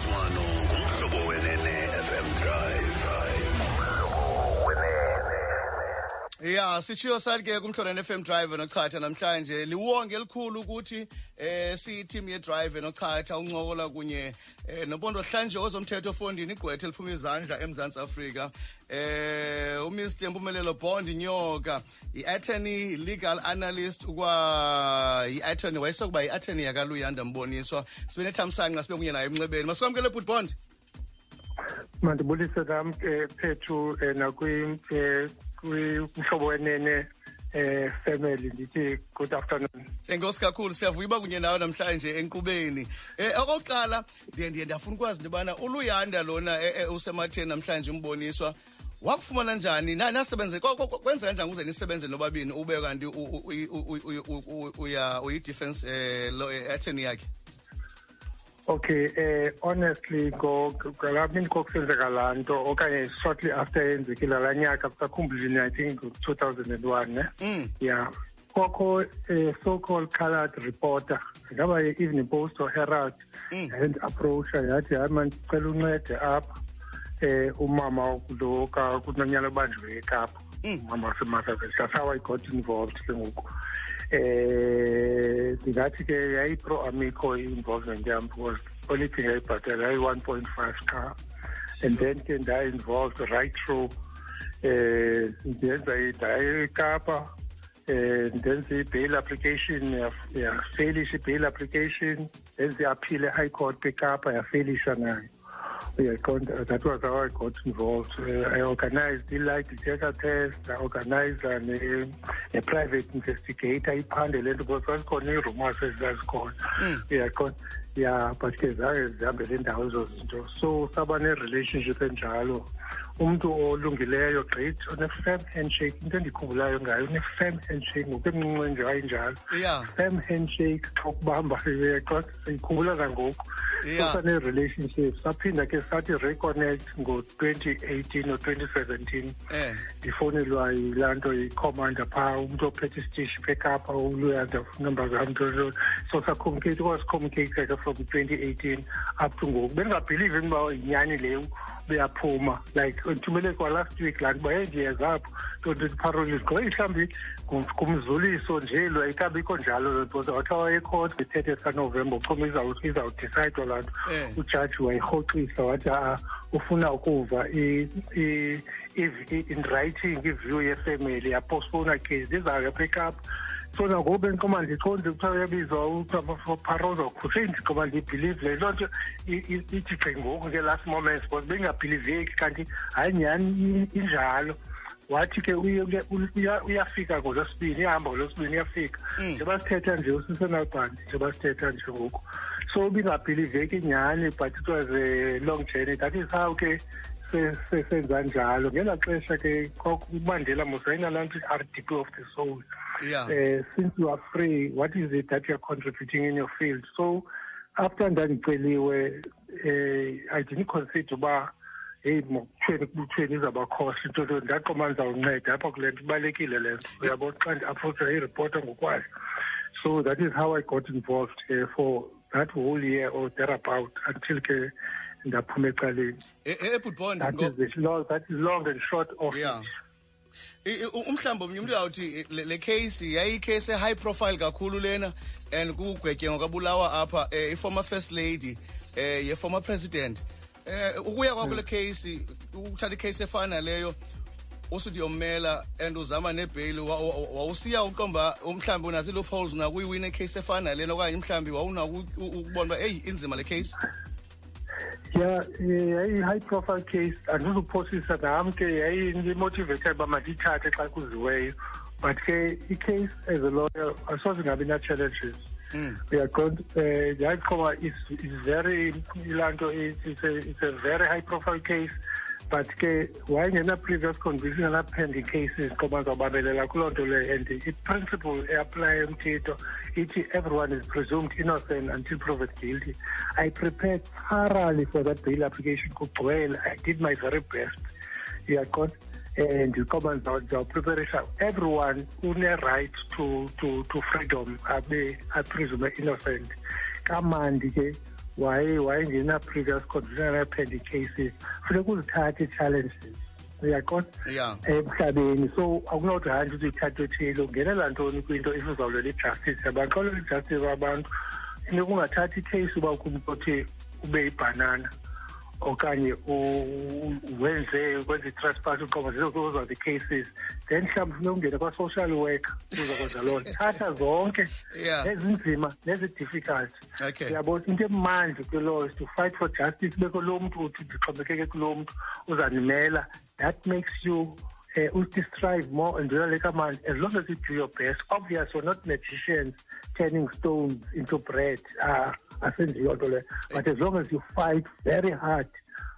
Ngemvisiswano ngumhlobo wenene FM Drive. Ya sitshiyo sathi ke kumhlolo FM drive nochatha namhlanje. Liwonge elikhulu ukuthi eh siyi-team yedrive nochatha uncokola kunye eh nobondo hlanje ozomthetho ofondini igqwetha eliphuma izandla emzantsi afrika. Eh umr. Mpumelelo bond nyoka i-attorney legal analyst ukwa yi-attorney wayesokuba yi-attorney yakaluyanda mboniswa. Sibe nethamsanqa sibe kunye naye emnxebeni. Masikwamkele bhut bond. Mandibulise nam um phethu um nakwi um kumhlobo wenene eh family ndithi good afternoon. Enkosi kakhulu siyavuya uba kunye nawe namhlanje enkqubeni. Eh okokuqala ndiye ndiye ndafuna ukwazi into uluyanda lona eh, eh, usematheni namhlanje umboniswa wakufumana njani na nasebenze kwenza kanjani ukuze nisebenze nobabini? Ube kanti uya uyi-defense um attorney yakhe okay eh honestly ngalapha kokusenzeka laa nto okanye shortly after yenzekile laa nyaka kusakhumbulini i think 2001 ne mm. yeah kokho eh, so-called colored reporter ngaba i-evening post or herald mm. and approacha yathi hayi mani cela uncede apha eh umama lo kunonyana obanjwe ekapa i got involved ke ngoku eh ndingathi ke yayi-pro amico i-involvement yam because only thing yayibhatala yayi-one point five car and then ke nda-involved right through eh ndenza ndaye ekapa eh ndenza i-bail application yafailisha i-bail application ndenza i-appeal e-high court ekapa yafailisha nayo uyaqonda uh, that was how I got involved. Uh, I organized the lie detector test, I organized a, uh, a private investigator, iphande le nto because zazikhona ii-rumors ezazikhona uyaqonda ya but ke zange zihambele indawo ezo zinto so saba ne-relationship enjalo. Umntu olungileyo great one-firm handshake. Into endikhumbulayo ngayo une-firm handshake ngokwemncinci nje wayinjalo firm handshake xa ukubamba xa siyikhumbula nangoku so sane-relationship saphinda ke sathi reconnect ngo-twenty eighteen or twenty seventeen. Eh. Ndifowunelwa yilaa nto yicommander phaa umntu ophethe isitishi phekapha uluyanda number zam so sacommunicate kwasicommunicate from twenty eighteen up to ngoku. Yinyani leyo beyaphuma. Like ndithumele kwalast week laa nto uba hey ndiyeza apho nto ndithi parolisi gqoke mhlawumbi ngumzuliso nje lo ayikabikho njalo because wathi wayekhot nge-thirty kanovemba uchoma izawudicayidwa laa nto. Ujaji wayirhoxisa wathi a ufuna ukuva in writing iview yefemeli yapostpona case. Izake apha ekapa so nangoku bendixoma ndiqonde kuthiwa uyabizwa uthiwa paroza ukhuthe ndixoma ndiyibhilive le nto ithi gqi ngoku ke last moments because bengingabhiliveki kanti hayi nyhani injalo. Wathi ke uyafika ngolwesibini ihamba ngolwesibini uyafika njengoba sithetha nje usisenalbhandi njengoba sithetha nje ngoku. So ubingabhiliveki nyhani but it was a long journey. That is how ke sesenza njalo ngelaa xesha ke umandela mosayinalaa nto i-r d p of the soul. Yeah. uh, since you are free what is it that you are contributing in your field? So after ndandiceliwe uh, i didn't consider uba heyi mokuthweni kubuthweni izawubakhohla into nto ndaqoma ndizawunceda apha kule nto ibalulekile le nto. Uyabona xa ndiaprocha iripota ngokwayo. So that is how i got involved uh, for that whole year or thereabout until ke ndaphuma ecaleni. That is the long, that is long and short of yeah. umhlawumbi omnye umntu uyawuthi le case yayicase high profile kakhulu lena and kugwetyengo kabulawa apha um i-former first lady um ye-former president. Eh ukuya kwakho le case ukuthatha icase efana leyo usuthi yommela and uzama nebail wawusiya uqomba mhlawumbi unazo loopholes unakuyiwina icase efana lena okanye mhlawumbi wawunako ukubona uba eyi inzima le case ya yayi-high profile case. Andizukuphosisa nam ke yayindimotivated uba mandiyithathe xa kuziweyo but ke i-case as a lawyer asoze ngabi na-challenges uyaqonda um yayiqoba is very ilaa nto it's a very high profile case but ke wayengena-previous conviction ana-pending cases qoba ndizawubabelela kuloo nto leyo and i-principle eaplaye umthetho ithi everyone is presumed innocent until proven guilty. I prepared thoroughly for that bail application kugcwele. I did my very best. Uyaqonda and qoba ndizawupreparisha everyone une-right to, to, to freedom abe apresume innocent. Kamandi ke waye wayengena previous conviction appending cases funeka uzithathe i-challenges. Uyaqonda? Yeah. Eh, emhlabeni. So akunothi hayi ukuthi uyithathe thile ungenela ntoni kwinto if ijustice? Yabantu xa ijustice yabantu. Funeka ungathathi icase uba kumpothi ube yibhanana okanye wenze kwenza i-trespass uqoba zizokuza the cases. Then mhlawumbi funeka ungene kwa-social worker uzokwenza loo nto. Thatha zonke. Ezinzima nezi-difficult uyabona into emandi kwi-law is to fight for justice beko lo mntu uthi ndixhomekeke kulo mntu uzandimela that makes you uh, uthi strive more and uyaleka kamandi as long as you do your best. Obviously, we're not magicians turning stones into bread. Uh, but as long as you fight very hard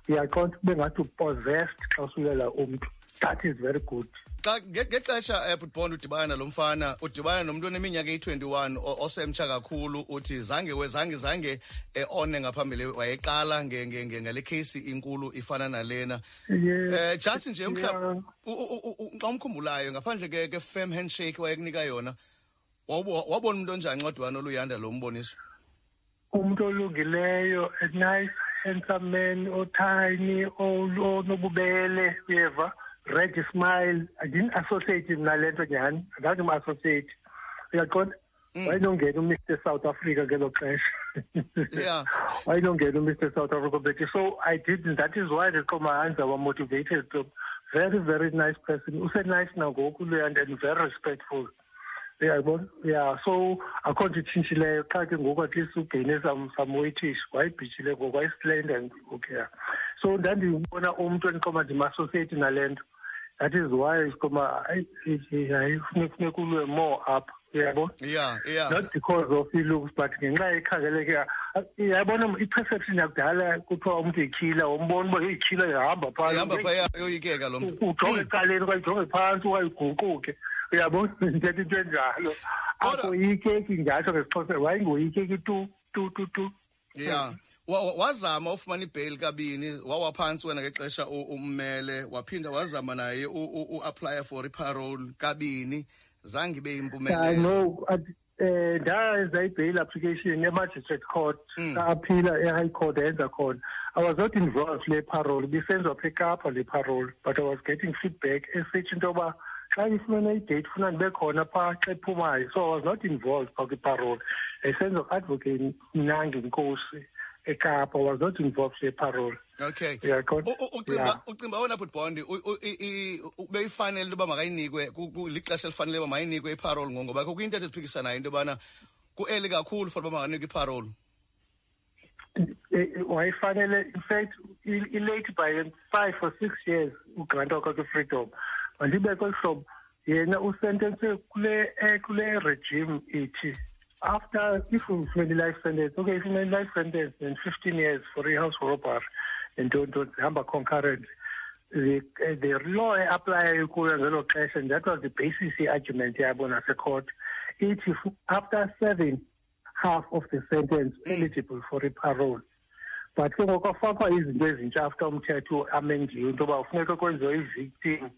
uyaqonda kube ngathi upossessed xa usulela umntu. That is very good xa nge- ngexesha ebutbond udibana nalo mfana udibana nomntu oneminyaka eyi-21 o- osemtsha kakhulu uthi zange we zange zange eh, one ngaphambili wayeqala ngale kheyisi inkulu ifana nalena. Yes. eh just nje mhlawumbi xa umkhumbulayo ngaphandle ke firm handshake wayekunika yona wabona umuntu onjani ncwadibana oluyanda lo mboniso? Umuntu olungileyo a nice handsome man otiny onobubele uyeva? Red smile i didn't associate mna le nto nyhani andazi associate. Uyaqonda? Wayinongena umr south africa ngelo xesha. Yeah. wayinongena umr south africa but so i didn't that is why the comanza were motivated to very very nice person. Use-nice nangoku luyanda and very respectful. Uyayibona? Yeah so akho nto itshintshileyo. Qha ke ngoku at least ugeyine weightish wayibhitshile ngoku wayeslender ngoku yeah so ndandibona umntu endiqoma ndimassociate nale nto. That is why hayi funeka ulwe more up uyabona yeah yeah. Not because of i-looks but ngenxa ekhangeleke yabona i-perception yakudala kuthiwa umntu ikhila wombona uba ikhila ihamba ihamba phaa phaya lo mntu. ujonge ecaleni phantsi ukayiguquke uyabona ndithetha into enjalo. Akoyikeki ngatsho ngesixhosa wayingoyikeki tu tu tu tu? Yeah. wa- wazama ufumana ibheyili kabini wawaphantsi wena ngexesha ummele waphinda wazama naye uaplya for iparole kabini. Zange ibe yimpumelelo. Um ndayenza i-bail application ema-district court aphila e-high court ayenza khona. I was not involved le parole ibisenziwa pha ekapa le parole but i was getting feedback esithi into yoba xa ifumene idate funa ndibe khona phaa xa iphumayo so i was not involved phaa kwiparole. Yayisenziwa advocate mnangi nkosi ekapa I was not involved le parole okay ucimba wona butbond beyifanele into yoba makayinikwe lixesha elifanele uba mayinikwe iparole ngoba kukho into eziphikisanayo into yobana ku-eli kakhulu for uba makanikwe iparole wayefanele in fact i-late by five or six years ugrant wakhe kwi-freedom mandibe hlobo yena usentense kule eh, kule regime ithi after if ufumene i-life sentence okay if ufumene i-life sentence then fifteen years for i-house robbery ntonto zihamba concurrent. The, the law eaplayayo kuyo ngelo xesha and that was the basis ye-argument yabo nasecourt ithi fu- after seven half of the sentence eligible for i-parole but ke ngoku kwafakwa izinto ezintsha after umthetho amendiwe into yoba kufuneka kwenziwe i-victim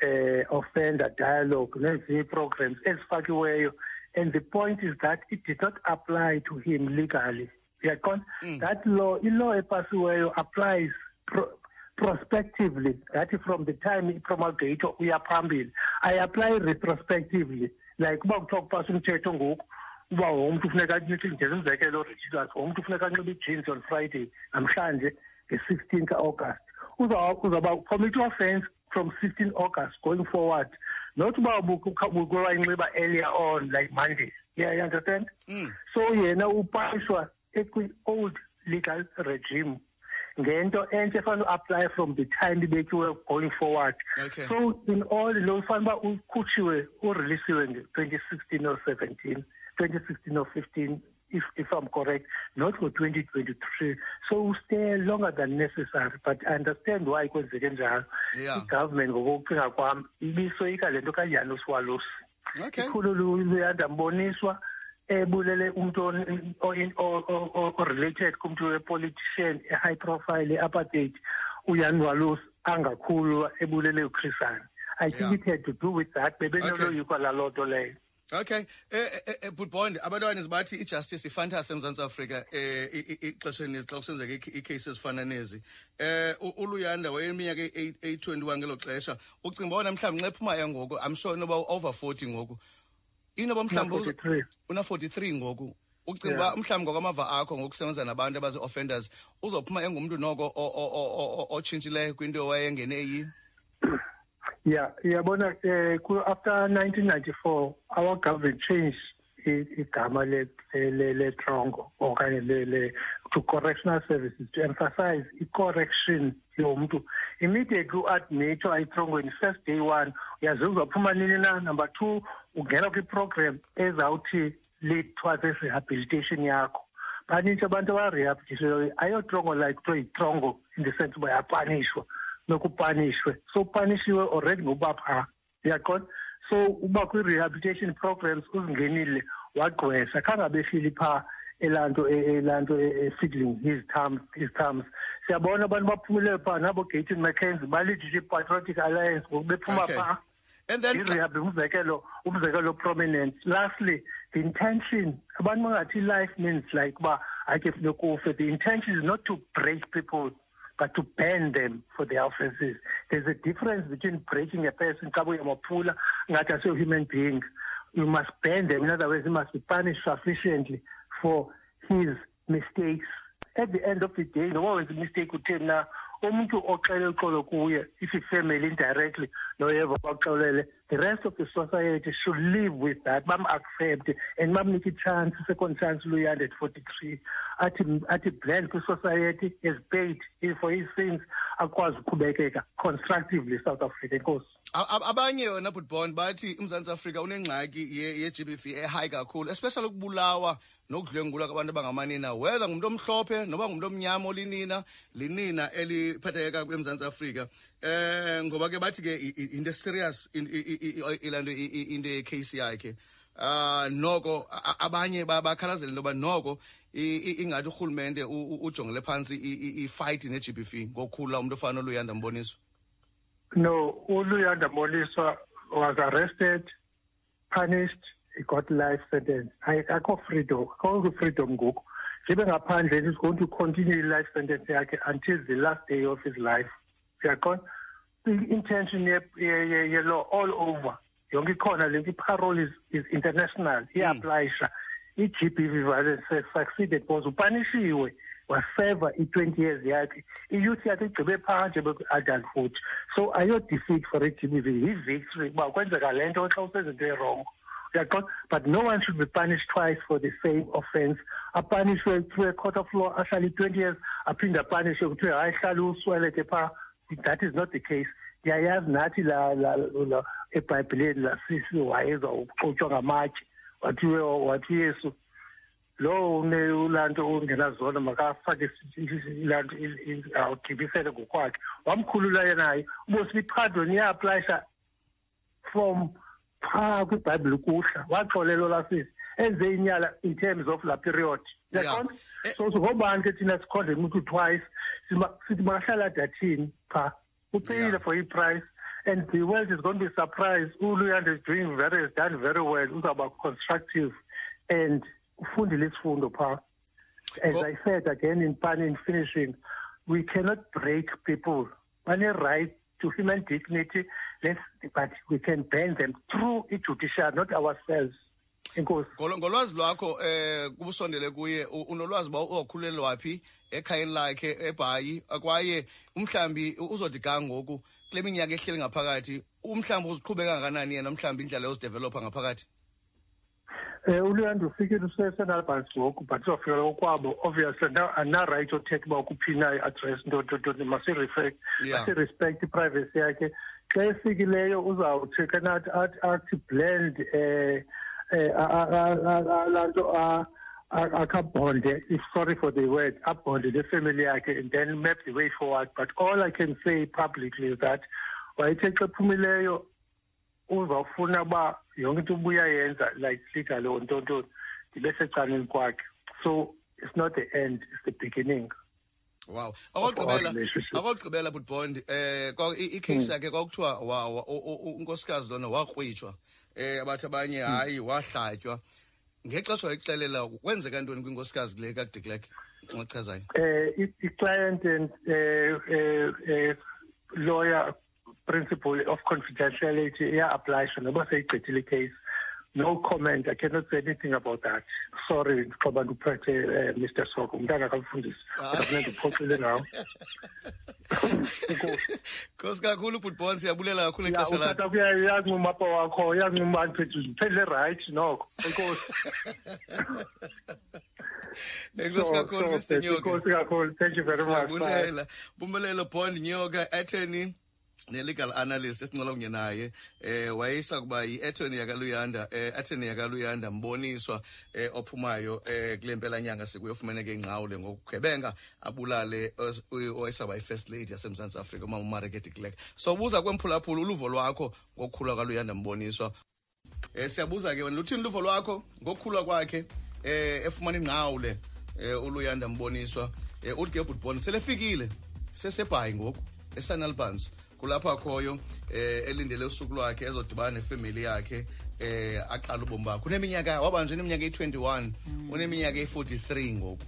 eh offender dialogue nezinye ii-programs ezifakiweyo and the point is that it did not apply to him legally. Uyaqonda mm. that law ilaw epasiweyo applies pro prospectively. That is from the time ipromulgator uya phambili. Ayiapply retrospectively. Like uba kuthiwa kupasa umthetho ngoku uba wonke ufuneka anxibe njenza umzekelo ridiculous wonke ufuneka anxibe i-jeans on friday namhlanje nge-sixteen ka-august. Uza- uzawuba commit offense from 16 august going forward not uba ubuke wayinxiba earlier on like monday. Yeah you understand? Mm. So yena upashwa ekwi-old legal regime ngento entsha efana uapply from the time ibekiwe going forward. Okay. so in all lo ufanele uba ukhutshiwe urelisiwe nge-twenty sixteen or seventeen twenty sixteen or fifteen if, if i'm correct not for 2023 so stay longer than necessary but i understand why kwenzeke njalo. Igovernment ngokokucinga kwam ibisoyika le nto kajanus walusi okay. Ikhulu luyanda mboniswa ebulele umuntu o-related kumntu we-politician e-high profile e-apartheid uyan walus angakhulu ebulele uchrisane. I think Yeah. it had to do with that. Okay. bebenoloyikwa nto leyo okay. Eh eh Bond abantwana sibathi ijustice ifantasy eMzantsi Afrika eh ixesheni xa kusenzeka icases ezifana nezi. Eh uluyanda wayeminyaka e21 ngelo xesha. Ucinga bona mhlawumbi ncephuma yangoku i'm sure noba over 40 ngoku. Inoba mhlawumbi una 43 ngoku. Ucinga uba mhlawumbi ngokwamava akho ngokusebenza nabantu abazi-offenders uzophuma engumntu noko otshintshileyo kwinto wayengene yiyo yeah iyabona um after 1994 our government changed igama le-trongo okanye to correctional services to emphasize i-correction yomntu. Immediately u-admithwa ayithrongweni first day one uyazi uzaphuma nini number two ungena kwi-program ezawuthi lead towards rehabilitation yakho. Baninzi abantu abarehabilitation ayotrongo like kuthiwa yitrongo in the sense uba yapanishwa nokupanishwe. So upanishiwe already ngoba phaa uyaqona so uba kwi-rehabilitation programs uzingenile wagqwesa khangabehleli phaa elaa nto elaa nto e-fiddling his terms his terms. Siyabona abantu baphumileyo phaa nabo Gayton McKenzie balidishe i-patriotic alliance ngoku bephuma phaa. And then irehab umzekelo umzekelo prominent. Lastly the intention abantu bangathi life means like uba ake funeka ufe. The intention is not to break people but to ban them for their offenses. There's a difference between breaking a person xa uyamaphula ngathi ase human being. You must ban them. In other words he must be punished sufficiently for his mistakes. At the end of the day na umuntu oxele uxolo kuye if ifamily indirectly noyeva baxolele the rest of the society should live with that. Bam-accept and bamnika i-chance second chance at forty-three. Athi athi brand kwi-society has paid for his sins akwazi uqhubekeka constructively south africa enkosi abanye yona butbond bathi umzantsi afrika unengxaki ye-g b v ehigh kakhulu especially ukubulawa nokudlwengulwa kwabantu abangamanina whether ngumuntu omhlophe noba ngumuntu omnyama olinina linina eliphetheka kwemzantsi afrika. Eh ngoba ke bathi ke into serious ilanto into yecase yakhe ah noko abanye bakhalazela into yoba noko ingathi urhulumente ujongele phantsi i-fight ne-gbv ngokukhulula umntu ofana oluyanda mboniswa. No uluyanda mboniswa was arrested punished he got life sentence. Akho freedom akho freedom ngoku. Njengoba ngaphandle is going to continue i-life sentence yakhe until the last day of his life. Uyaqona i-intention ye-law all over. Yonke ikhona le i-parole is, is international iyaaplayisha mm. i-g b v violence succeeded because upanishiwe waseva i-twenty years yakhe. I-youth yakhe igqibe phaa nje bekwi-adulthood so ayo-defeat for i-g b v. Yi-victory uba kwenzeka le nto xa usezinto erongo but no one should be punished twice for the same offense apanishwe through a court of law ahlale i-twenty years aphinde apanishwe kuthiwe hayi hlale usweleke phaa that is not the case. Ndiyayazi nathi la a pipeline la ebhayibhileni lasisi wayeza ukuxutshwa ngamatshe wathiwe wathi uyesu lo ulaa nto ungenazona makafake laa nto awugibisele ngokwakhe. Wamkhulula yenaye ubosibiphando niya-aplayisha from phaa kwibhayibhile kuhla waxolelo lasisi enze inyala in terms of la period. Yaqona eh, so ngobani ke thina sikhonde umuntu twice sithi makahlala dathini phaa upheyile for i-price and the world is going to be surprised. Uluyanda is doing very has done very well. It's about constructive and ufundile isifundo phaa as i said again in pan in finishing we cannot break people. Bane-right to human dignity but we can ban them through i-judicial not ourselves. Enkosi ngolwazi lwakho eh kubusondele kuye unolwazi uba uzokhulelwa phi ekhayeni lakhe ebhayi kwaye umhlambi uzothi ga ngoku kule minyaka ehleli ngaphakathi umhlambi uziqhubeka kangakanani yena mhlambi indlela yozidevelopha ngaphakathi? Um uluyanda ufikile usesenalbans ngoku but uzofika kokwabo obviously ana-right othetha uba kuphina i-address ntontoni masirespect iprivacy yakhe. Xa efikileyo uzawuthi kenathi athi blend um laa nto akabhonde sorry for the word. Abhonde nefamily yakhe and then map the way forward. But all i can say publicly is that wayethe xa ephumileyo uzawufuna uba yonke into ubuyayenza like legal or ntontoni ndibe secaleni kwakhe. So it's not the end it's the beginning. Wow. Relationship. akwagqibela butbond eh kwa- i- icase yakhe kwakuthiwa unkosikazi lona wakrwitshwa. Eh abathi abanye hayi wahlatywa ngexesha wayixelela kwenzeka ntoni kwinkosikazi le kaDiklek ongachazayo uh, i- i-client and uh, uh, lawyer principle of confidentiality iya-applyisha noba seyigqithile icase no comment. I cannot say anything about that. Sorry ngoba ndiphethe uh, mr. Soko umntana akamfundisi kodwa funeka ndiphoxile Enkosi. Nkosi kakhulu butbond siyabulela kakhulu ya ixesha lakho. utata kuyayancuma apha wakho yancuma andiphethe ndiphendule right noko enkosi Enkosi So- kakhulu so, Mr Betsy, Nyoka. Enkosi kakhulu. Thank you very much. Siyabulela. Mpumelelo bond nyoka attorney ne-legal analyst esincola kunye naye eh wayisa kuba yi-attorney yakaluyanda eh attorney yakaluyanda mboniswa eh ophumayo eh kule mpela nyanga sikuyofumaneka ingqawule ngokugebenga abulale u- owayesaba i-first lady yasemzantsi afrika umama umareketi clerk so buza kwemphulaphula uluvo lwakho ngokukhulwa kaluyanda mboniswa. Eh siyabuza ke wena luthini luvo lwakho ngokukhulwa kwakhe eh efumana ingqawule eh uluyanda mboniswa? Eh uthi ke butbon selefikile sesebhayi ngoku esanalbans kulapha akhoyo eh elindele usuku lwakhe ezodibana nefamily yakhe eh aqala ubomi bakhe. Uneminyaka wabanje neminyaka eyi-21 uneminyaka eyi-43 ngoku.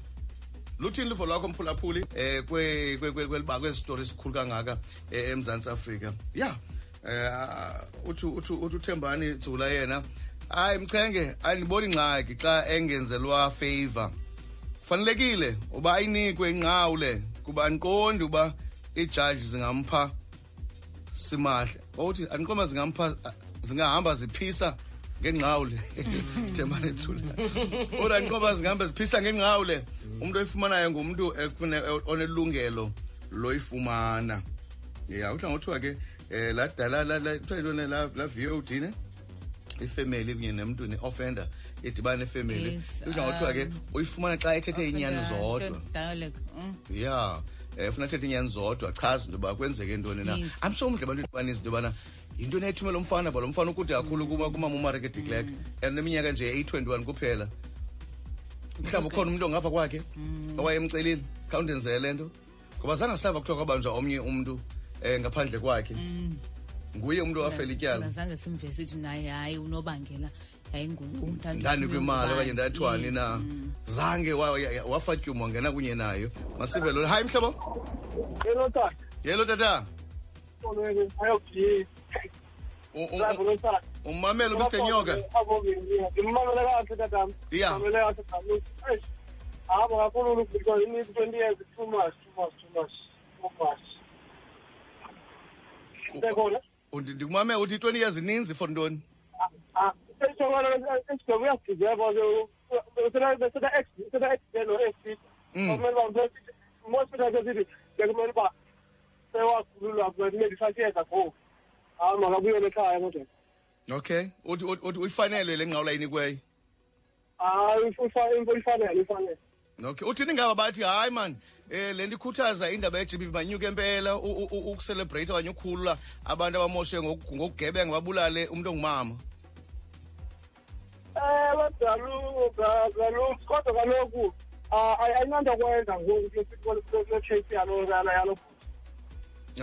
Luthini luvo lwakho mphulaphuli um kwe- kweliba kwezi story esikhulu kangaka eh, eMzantsi Afrika. Ya um uthi uThembani Dzula yena hayi mchenge andiboni ingxaki xa engenzelwa favor. Kufanelekile uba ayinikwe inqawule kuba andiqondi uba iijaji zingampha simahle. Wawuthi anqoma zingampha zingahamba ziphisa ngenqawule njemane thula. Ora inqoba zingahamba ziphisa ngenqawule umuntu oyifumanayo ngumuntu onelungelo loyifumana. Ya eh, kuthiwa ngothiwa ke um ladalakuthiwa yintoni la v o d ne? Ifemeli kunye nemntu ne-offender edibana nefemeli kuthiwa ngothiwa ke uyifumana xa ethethe inyani zodwa. ya eh funa thetha inyani zodwa? Chaza into yoba kwenzeke ntoni na? Amsho i'm sure umdle abantu abaninzi into yobana yinto nayithumela mfana ba lo mfana ukude kakhulu kuma kumama umareke declerk and neminyaka nje eyi-21 kuphela. Mhlawumbi ukhona umntu ongapha kwakhe? Owayemcelile? Khawundenzele le nto. Ngoba zange sava kuthiwa kwabanjwa omnye umntu um ngaphandle kwakhe. Nguye umntu owafela ityala. Zange simve naye hayi unobangela ayinguwo ndani okanye ndathwani na zange wafatyumwa ngena kunye nayo. Masive lona hayi mhlobo yelo tata. Yelo tata ummamele umr nyoka. Ndikumamela uthi i-twenty years ininzi for ntoni? makabuyele okay uthi uthi le ngqawula inikweyo hayi uyifanele uyifanele okay uthini ngaba bathi hayi man eh le ndikhuthaza indaba ye-gb banyuke empela ukucelebrate okanye ukhulula abantu abamoshe ngokugebenga babulale umntu ongumama kodwa kaloku ah ayinanto kwenza ngoku kule case yalo yalo yalo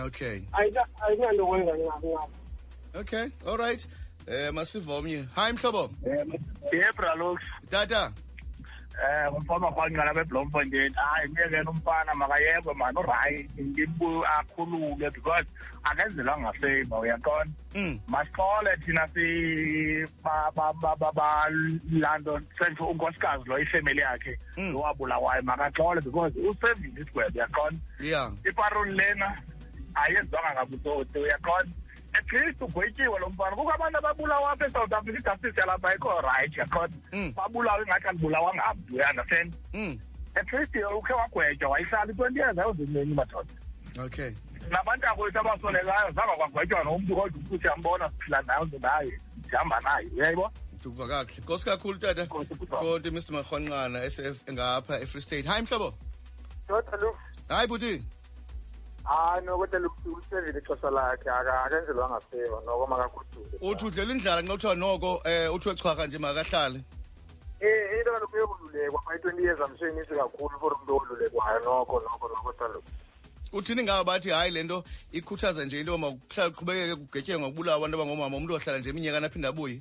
okay. Ayinanto kwenza ngabo okay all right. Eh masive omnye. Hayi mhlobo. Yebra lo tata eh umfana wakwangqala beblomfondeni hayi miyekena umfana makayekwe mani urayi ngimbu akhulule because akenzelwa ngafema uyaqona masixole thina lanto sentsho unkosikazi lo ifemeli yakhe lowabulawayo makaxole because usevile isigwebo uyaqona iparoli lena. Ayenziwanga ngabutoti uyaqona at least ugwetyiwe lo mfana. Kukho abantu ababulawa apha esouth africa ijustice yalapha ayikho right uyaqonda Mm. babulawa ingathi andibulawanga abdu uyandastand mm. At least ukhe wagwetywa wayihlala i-twenty years ayozimnyenyi madoda okay. Nabantu akwethu abasolekayo zange kwagwetywa nomntu kodwa ukuthi siyambona siphila nayo naye sihamba naye uyayibo? Ndikuva kakuhle. Nkosi kakhulu tata. Nkosi, kuthwa. konke mr marhwanqana SF ngapha efree state. Hayi mhlobo. Kodwa lo. Hayi buti hayi noko usevile ixesha lakhe akenzelwa favor noko makakhudule uthi udlela indlala nxa kuthiwa noko um uthiwe chwaka nje makahlale. Eh into kaloku uyokululekwa ma i-twenty years amshenisi kakhulu for umntu olulekwayo noko noko noko taluku uthini ngaba bathi hayi le nto ikhuthaza nje into yoba makuhlala kuqhubekeke kugetyengwa abantu abangoomama umntu ohlala nje iminyaka aphinde abuye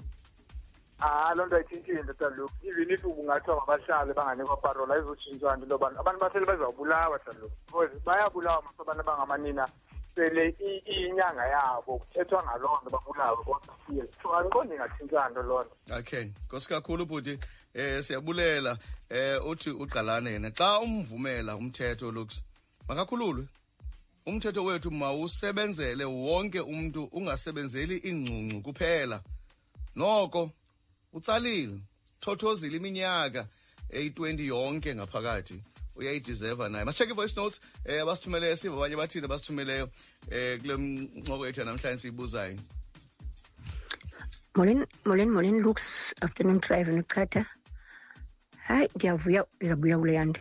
Ah loo nto ayitshintshile nto taluku even if kungathiwa mabahlale banganikwa parola ayizotshintshwa nto into yobana abantu bahleli bazawubulawa taluku because bayabulawa maso abantu abangamanina sele i- iyinyanga yabo kuthethwa ngaloo nto babulawe kodwa so andiqondi ingatshintshwa nto loo nto. Okay nkosi kakhulu bhuti. Eh siyabulela. Eh uthi uqalane yena. Xa umvumela umthetho lux makakhululwe. Umthetho wethu mawusebenzele wonke umuntu ungasebenzeli ingcungcu kuphela. Noko utsalile thothozile iminyaka eyi-20 yonke ngaphakathi uyayideserva naye masisheke i-voice notes eh abasithumeleyo siva abanye bathini abasithumeleyo eh kule ncoko yethu namhlanje siyibuzayo Molweni, molweni, molweni, Lux. Afternoon drive nokuchatha. Hayi, ndiyavuya ndizabuya kule yande.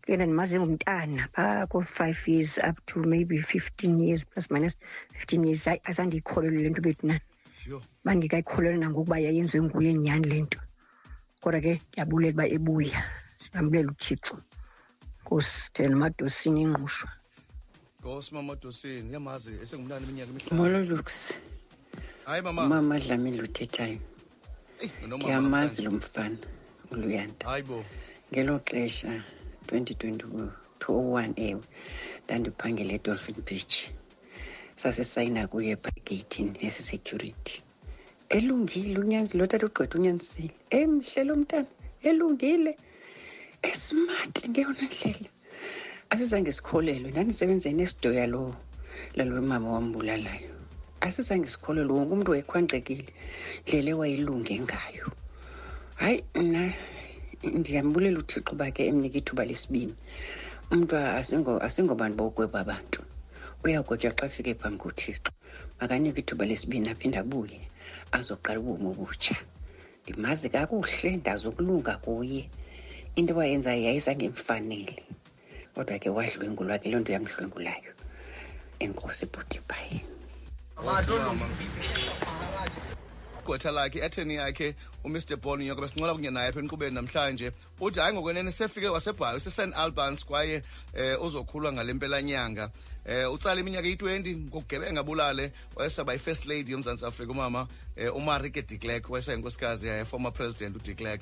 Kule yande ndimaze ngumntana phaa ko-five years up to maybe fifteen years plus minus fifteen years. Hayi, azandiyikholelwe le nto bethu nani. Bandikayikholelwa nangokuba yayenziwe nguye nyhani le nto. Kodwa ke ndiyabulela uba ebuya. Siyambulela uThixo. Nkosi, thena nomadosini ingqushwa. ngosi mama dosini uyamazi esengumntana iminyaka emihlanu molo lux hayi mama umama dlamini luthethayo ndiyamazi lo mfana uluyanda hayi bo ngelo xesha 2021 ewe ndandiphangele edolphin beach sasesayina kuye phageyithini esisecurity elungile unyanzi lo tata ugqwetha unyanisile. Emhle lo elungile. Esimati ngeyona ndlela. Asizange sikholelwe ndandisebenzeni nesidoya lo lalo mama wambulalayo. Asizange sikholelwe wonke umntu wayekhwanqekile ndlela ewayelunge ngayo. Hayi mna ndiyambulela uthixo uba ke emnika ithuba lesibini. Umntu asingobantu bowugweba abantu? Uyagwetywa xa fike phambi kothixo makanike ithuba lesibini aphinde abuye azoqala ubomi obutsha. Ndimazi kakuhle ndazi ukulunga kuye. Into awayenzayo yayizange imfanele. Kodwa ke wadlwengulwa ke loo nto yamdlwengulayo enkosi bhutibhayi igqwetha lakhe i-atheni yakhe umr bon nyoko besincola kunye naye apha enkqubeni namhlanje. Uthi hayi ngokwenene sefike wasebhayo sesen albans kwaye um uzokhulwa ngale mpelanyanga um utsala iminyaka eyi-20 ngokugebenga bulale wayesaba i-first lady yomzantsi afrika umama um umarike de klerk wayesayinkosikazi yaye former president ude klerk